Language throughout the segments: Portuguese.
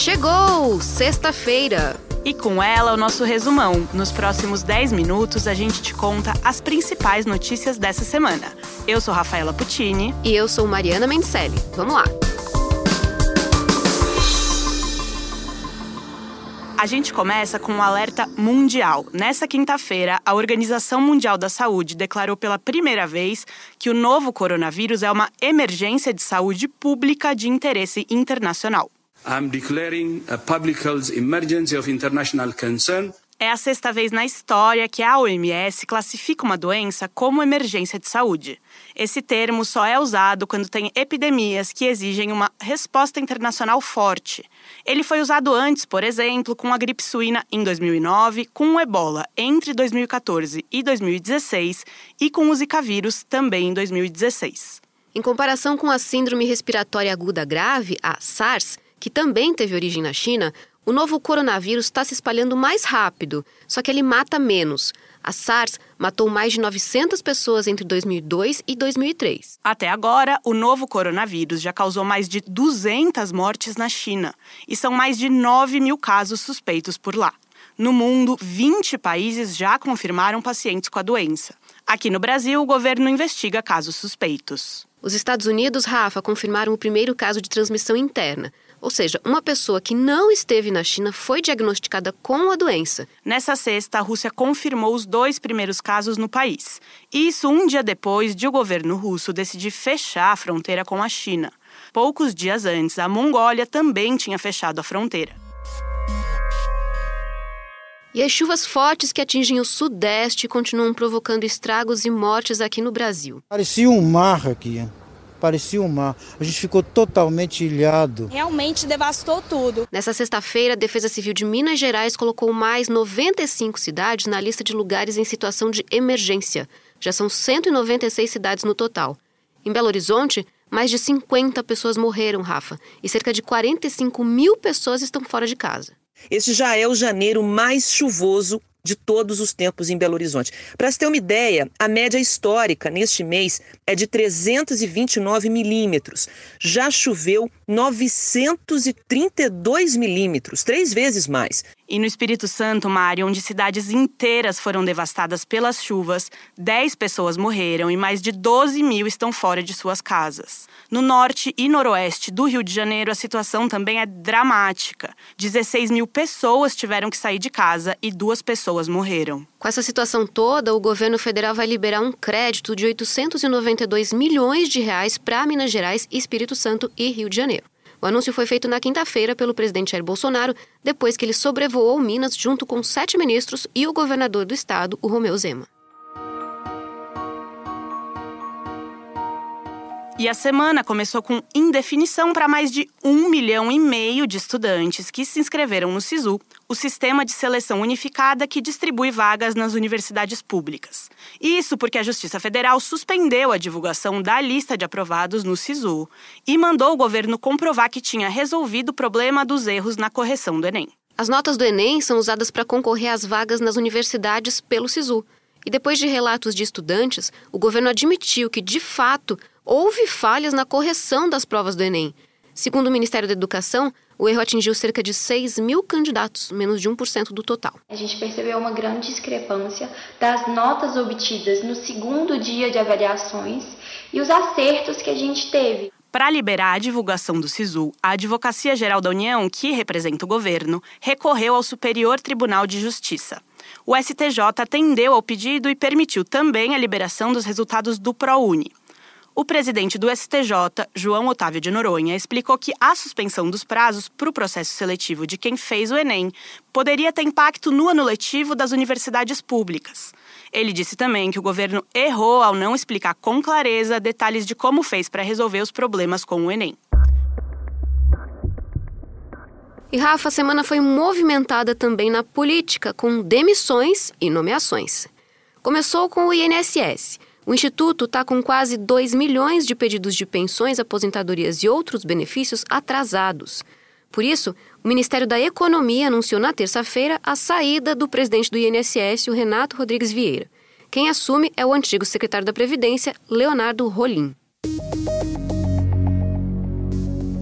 Chegou! Sexta-feira! E com ela, o nosso resumão. Nos próximos 10 minutos, a gente te conta as principais notícias dessa semana. Eu sou Rafaela Puccini. E eu sou Mariana Mencelli. Vamos lá! A gente começa com um alerta mundial. Nessa quinta-feira, a Organização Mundial da Saúde declarou pela primeira vez que o novo coronavírus é uma emergência de saúde pública de interesse internacional. I'm declaring a public health emergency of international concern é a sexta vez na história que a OMS classifica uma doença como emergência de saúde. Esse termo só é usado quando tem epidemias que exigem uma resposta internacional forte. Ele foi usado antes, por exemplo, com a gripe suína em 2009, com o ebola entre 2014 e 2016 e com o Zika vírus também em 2016. Em comparação com a síndrome respiratória aguda grave, a SARS, que também teve origem na China, o novo coronavírus está se espalhando mais rápido, só que ele mata menos. A SARS matou mais de 900 pessoas entre 2002 e 2003. Até agora, o novo coronavírus já causou mais de 200 mortes na China e são mais de 9 mil casos suspeitos por lá. No mundo, 20 países já confirmaram pacientes com a doença. Aqui no Brasil, o governo investiga casos suspeitos. Os Estados Unidos, Rafa, confirmaram o primeiro caso de transmissão interna. Ou seja, uma pessoa que não esteve na China foi diagnosticada com a doença. Nessa sexta, a Rússia confirmou os dois primeiros casos no país. Isso um dia depois de o governo russo decidir fechar a fronteira com a China. Poucos dias antes, a Mongólia também tinha fechado a fronteira. E as chuvas fortes que atingem o Sudeste continuam provocando estragos e mortes aqui no Brasil. Parecia um mar aqui parecia um mar. A gente ficou totalmente ilhado. Realmente devastou tudo. Nessa sexta-feira, a Defesa Civil de Minas Gerais colocou mais 95 cidades na lista de lugares em situação de emergência. Já são 196 cidades no total. Em Belo Horizonte, mais de 50 pessoas morreram, Rafa, e cerca de 45 mil pessoas estão fora de casa. Este já é o janeiro mais chuvoso de todos os tempos em Belo Horizonte. Para se ter uma ideia, a média histórica neste mês é de 329 milímetros. Já choveu 932 milímetros, três vezes mais. E no Espírito Santo, Mário, onde cidades inteiras foram devastadas pelas chuvas, 10 pessoas morreram e mais de 12 mil estão fora de suas casas. No norte e noroeste do Rio de Janeiro, a situação também é dramática. 16 mil pessoas tiveram que sair de casa e duas pessoas morreram. Com essa situação toda, o governo federal vai liberar um crédito de 892 milhões de reais para Minas Gerais, Espírito Santo e Rio de Janeiro. O anúncio foi feito na quinta-feira pelo presidente Jair Bolsonaro, depois que ele sobrevoou Minas junto com sete ministros e o governador do estado, o Romeu Zema. E a semana começou com indefinição para mais de um milhão e meio de estudantes que se inscreveram no SISU, o sistema de seleção unificada que distribui vagas nas universidades públicas. Isso porque a Justiça Federal suspendeu a divulgação da lista de aprovados no SISU e mandou o governo comprovar que tinha resolvido o problema dos erros na correção do Enem. As notas do Enem são usadas para concorrer às vagas nas universidades pelo SISU. E depois de relatos de estudantes, o governo admitiu que, de fato, houve falhas na correção das provas do Enem. Segundo o Ministério da Educação, o erro atingiu cerca de 6 mil candidatos, menos de 1% do total. A gente percebeu uma grande discrepância das notas obtidas no segundo dia de avaliações e os acertos que a gente teve. Para liberar a divulgação do SISU, a Advocacia Geral da União, que representa o governo, recorreu ao Superior Tribunal de Justiça. O STJ atendeu ao pedido e permitiu também a liberação dos resultados do ProUni. O presidente do STJ, João Otávio de Noronha, explicou que a suspensão dos prazos para o processo seletivo de quem fez o Enem poderia ter impacto no ano letivo das universidades públicas. Ele disse também que o governo errou ao não explicar com clareza detalhes de como fez para resolver os problemas com o Enem. E Rafa, a semana foi movimentada também na política, com demissões e nomeações. Começou com o INSS. O Instituto está com quase 2 milhões de pedidos de pensões, aposentadorias e outros benefícios atrasados. Por isso, o Ministério da Economia anunciou na terça-feira a saída do presidente do INSS, o Renato Rodrigues Vieira. Quem assume é o antigo secretário da Previdência, Leonardo Rolim.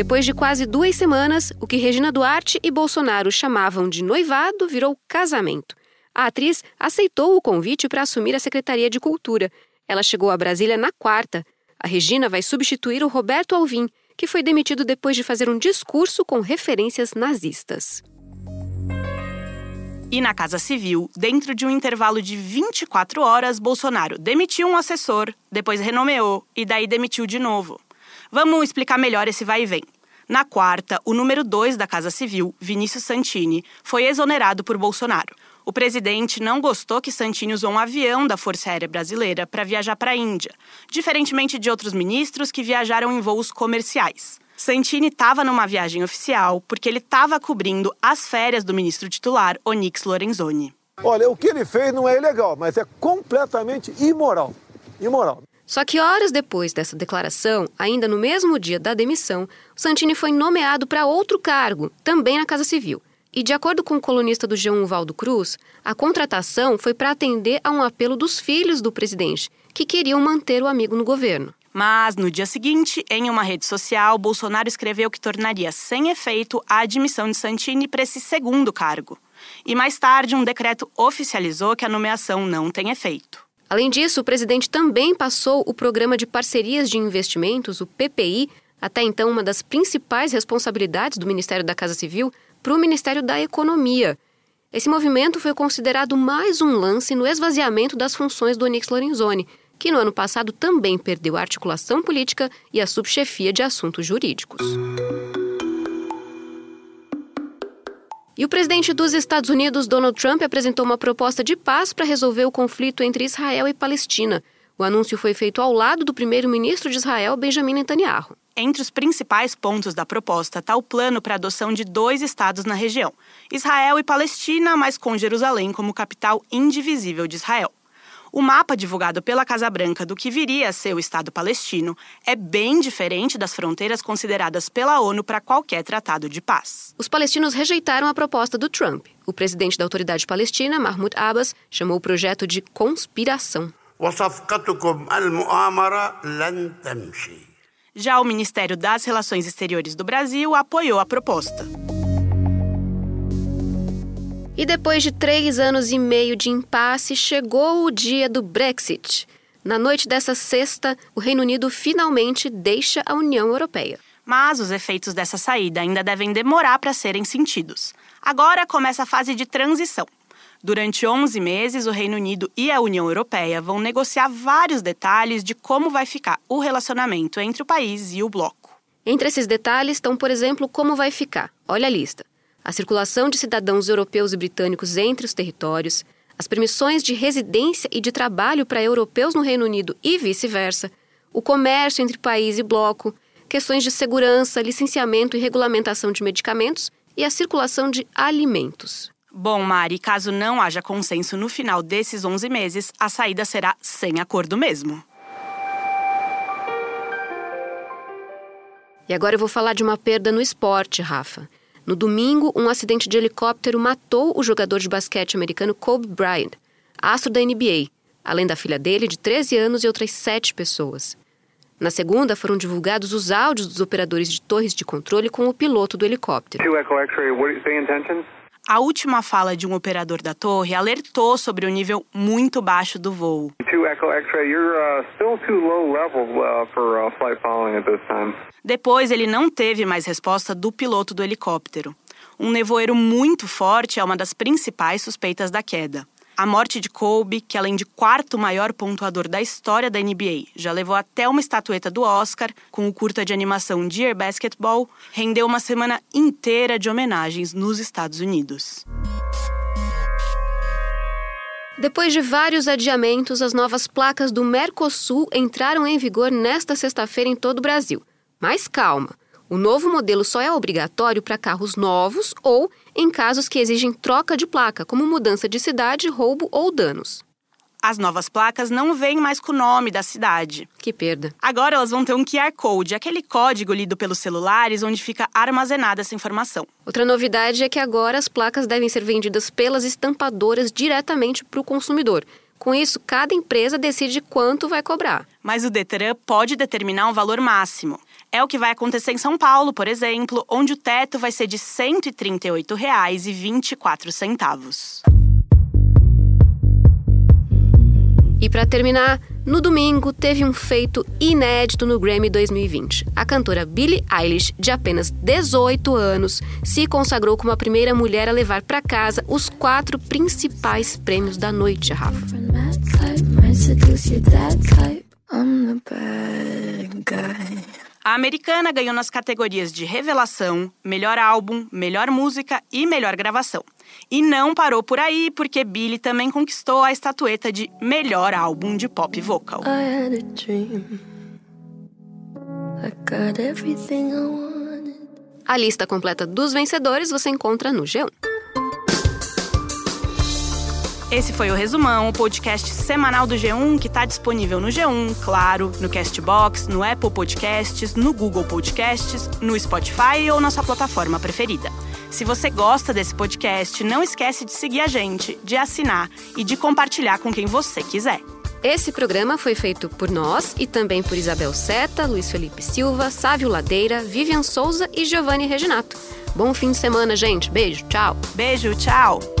Depois de quase duas semanas, o que Regina Duarte e Bolsonaro chamavam de noivado virou casamento. A atriz aceitou o convite para assumir a Secretaria de Cultura. Ela chegou a Brasília na quarta. A Regina vai substituir o Roberto Alvim, que foi demitido depois de fazer um discurso com referências nazistas. E na Casa Civil, dentro de um intervalo de 24 horas, Bolsonaro demitiu um assessor, depois renomeou e daí demitiu de novo. Vamos explicar melhor esse vai e vem. Na quarta, o número 2 da Casa Civil, Vinícius Santini, foi exonerado por Bolsonaro. O presidente não gostou que Santini usou um avião da Força Aérea Brasileira para viajar para a Índia, diferentemente de outros ministros que viajaram em voos comerciais. Santini estava numa viagem oficial porque ele estava cobrindo as férias do ministro titular, Onyx Lorenzoni. Olha, o que ele fez não é ilegal, mas é completamente imoral. Imoral. Só que horas depois dessa declaração, ainda no mesmo dia da demissão, Santini foi nomeado para outro cargo, também na Casa Civil. E de acordo com o colunista do G1 Valdo Cruz, a contratação foi para atender a um apelo dos filhos do presidente, que queriam manter o amigo no governo. Mas, no dia seguinte, em uma rede social, Bolsonaro escreveu que tornaria sem efeito a admissão de Santini para esse segundo cargo. E mais tarde, um decreto oficializou que a nomeação não tem efeito. Além disso, o presidente também passou o Programa de Parcerias de Investimentos, o PPI, até então uma das principais responsabilidades do Ministério da Casa Civil, para o Ministério da Economia. Esse movimento foi considerado mais um lance no esvaziamento das funções do Onyx Lorenzoni, que no ano passado também perdeu a articulação política e a subchefia de assuntos jurídicos. E o presidente dos Estados Unidos, Donald Trump, apresentou uma proposta de paz para resolver o conflito entre Israel e Palestina. O anúncio foi feito ao lado do primeiro-ministro de Israel, Benjamin Netanyahu. Entre os principais pontos da proposta está o plano para a adoção de dois estados na região, Israel e Palestina, mas com Jerusalém como capital indivisível de Israel. O mapa divulgado pela Casa Branca do que viria a ser o Estado palestino é bem diferente das fronteiras consideradas pela ONU para qualquer tratado de paz. Os palestinos rejeitaram a proposta do Trump. O presidente da Autoridade Palestina, Mahmoud Abbas, chamou o projeto de conspiração. Já o Ministério das Relações Exteriores do Brasil apoiou a proposta. E depois de três anos e meio de impasse, chegou o dia do Brexit. Na noite dessa sexta, o Reino Unido finalmente deixa a União Europeia. Mas os efeitos dessa saída ainda devem demorar para serem sentidos. Agora começa a fase de transição. Durante 11 meses, o Reino Unido e a União Europeia vão negociar vários detalhes de como vai ficar o relacionamento entre o país e o bloco. Entre esses detalhes estão, por exemplo, como vai ficar. Olha a lista a circulação de cidadãos europeus e britânicos entre os territórios, as permissões de residência e de trabalho para europeus no Reino Unido e vice-versa, o comércio entre país e bloco, questões de segurança, licenciamento e regulamentação de medicamentos e a circulação de alimentos. Bom, Mari, caso não haja consenso no final desses 11 meses, a saída será sem acordo mesmo. E agora eu vou falar de uma perda no esporte, Rafa. No domingo, um acidente de helicóptero matou o jogador de basquete americano Kobe Bryant, astro da NBA, além da filha dele, de 13 anos, e outras sete pessoas. Na segunda, foram divulgados os áudios dos operadores de torres de controle com o piloto do helicóptero. A última fala de um operador da torre alertou sobre o nível muito baixo do voo. Depois, ele não teve mais resposta do piloto do helicóptero. Um nevoeiro muito forte é uma das principais suspeitas da queda. A morte de Kobe, que além de quarto maior pontuador da história da NBA, já levou até uma estatueta do Oscar com o curta de animação Dear Basketball, rendeu uma semana inteira de homenagens nos Estados Unidos. Depois de vários adiamentos, as novas placas do Mercosul entraram em vigor nesta sexta-feira em todo o Brasil. Mas calma, o novo modelo só é obrigatório para carros novos ou em casos que exigem troca de placa, como mudança de cidade, roubo ou danos. As novas placas não vêm mais com o nome da cidade. Que perda. Agora elas vão ter um QR Code, aquele código lido pelos celulares onde fica armazenada essa informação. Outra novidade é que agora as placas devem ser vendidas pelas estampadoras diretamente para o consumidor. Com isso, cada empresa decide quanto vai cobrar. Mas o Detran pode determinar um valor máximo. É o que vai acontecer em São Paulo, por exemplo, onde o teto vai ser de R$ 138,24. E para terminar, no domingo teve um feito inédito no Grammy 2020. A cantora Billie Eilish, de apenas 18 anos, se consagrou como a primeira mulher a levar para casa os quatro principais prêmios da noite, Rafa. A americana ganhou nas categorias de revelação, melhor álbum, melhor música e melhor gravação. E não parou por aí, porque Billy também conquistou a estatueta de melhor álbum de pop vocal. A lista completa dos vencedores você encontra no G1. Esse foi o Resumão, o podcast semanal do G1 que está disponível no G1, claro, no Castbox, no Apple Podcasts, no Google Podcasts, no Spotify ou na sua plataforma preferida. Se você gosta desse podcast, não esquece de seguir a gente, de assinar e de compartilhar com quem você quiser. Esse programa foi feito por nós e também por Isabel Seta, Luiz Felipe Silva, Sávio Ladeira, Vivian Souza e Giovanni Reginato. Bom fim de semana, gente. Beijo, tchau. Beijo, tchau.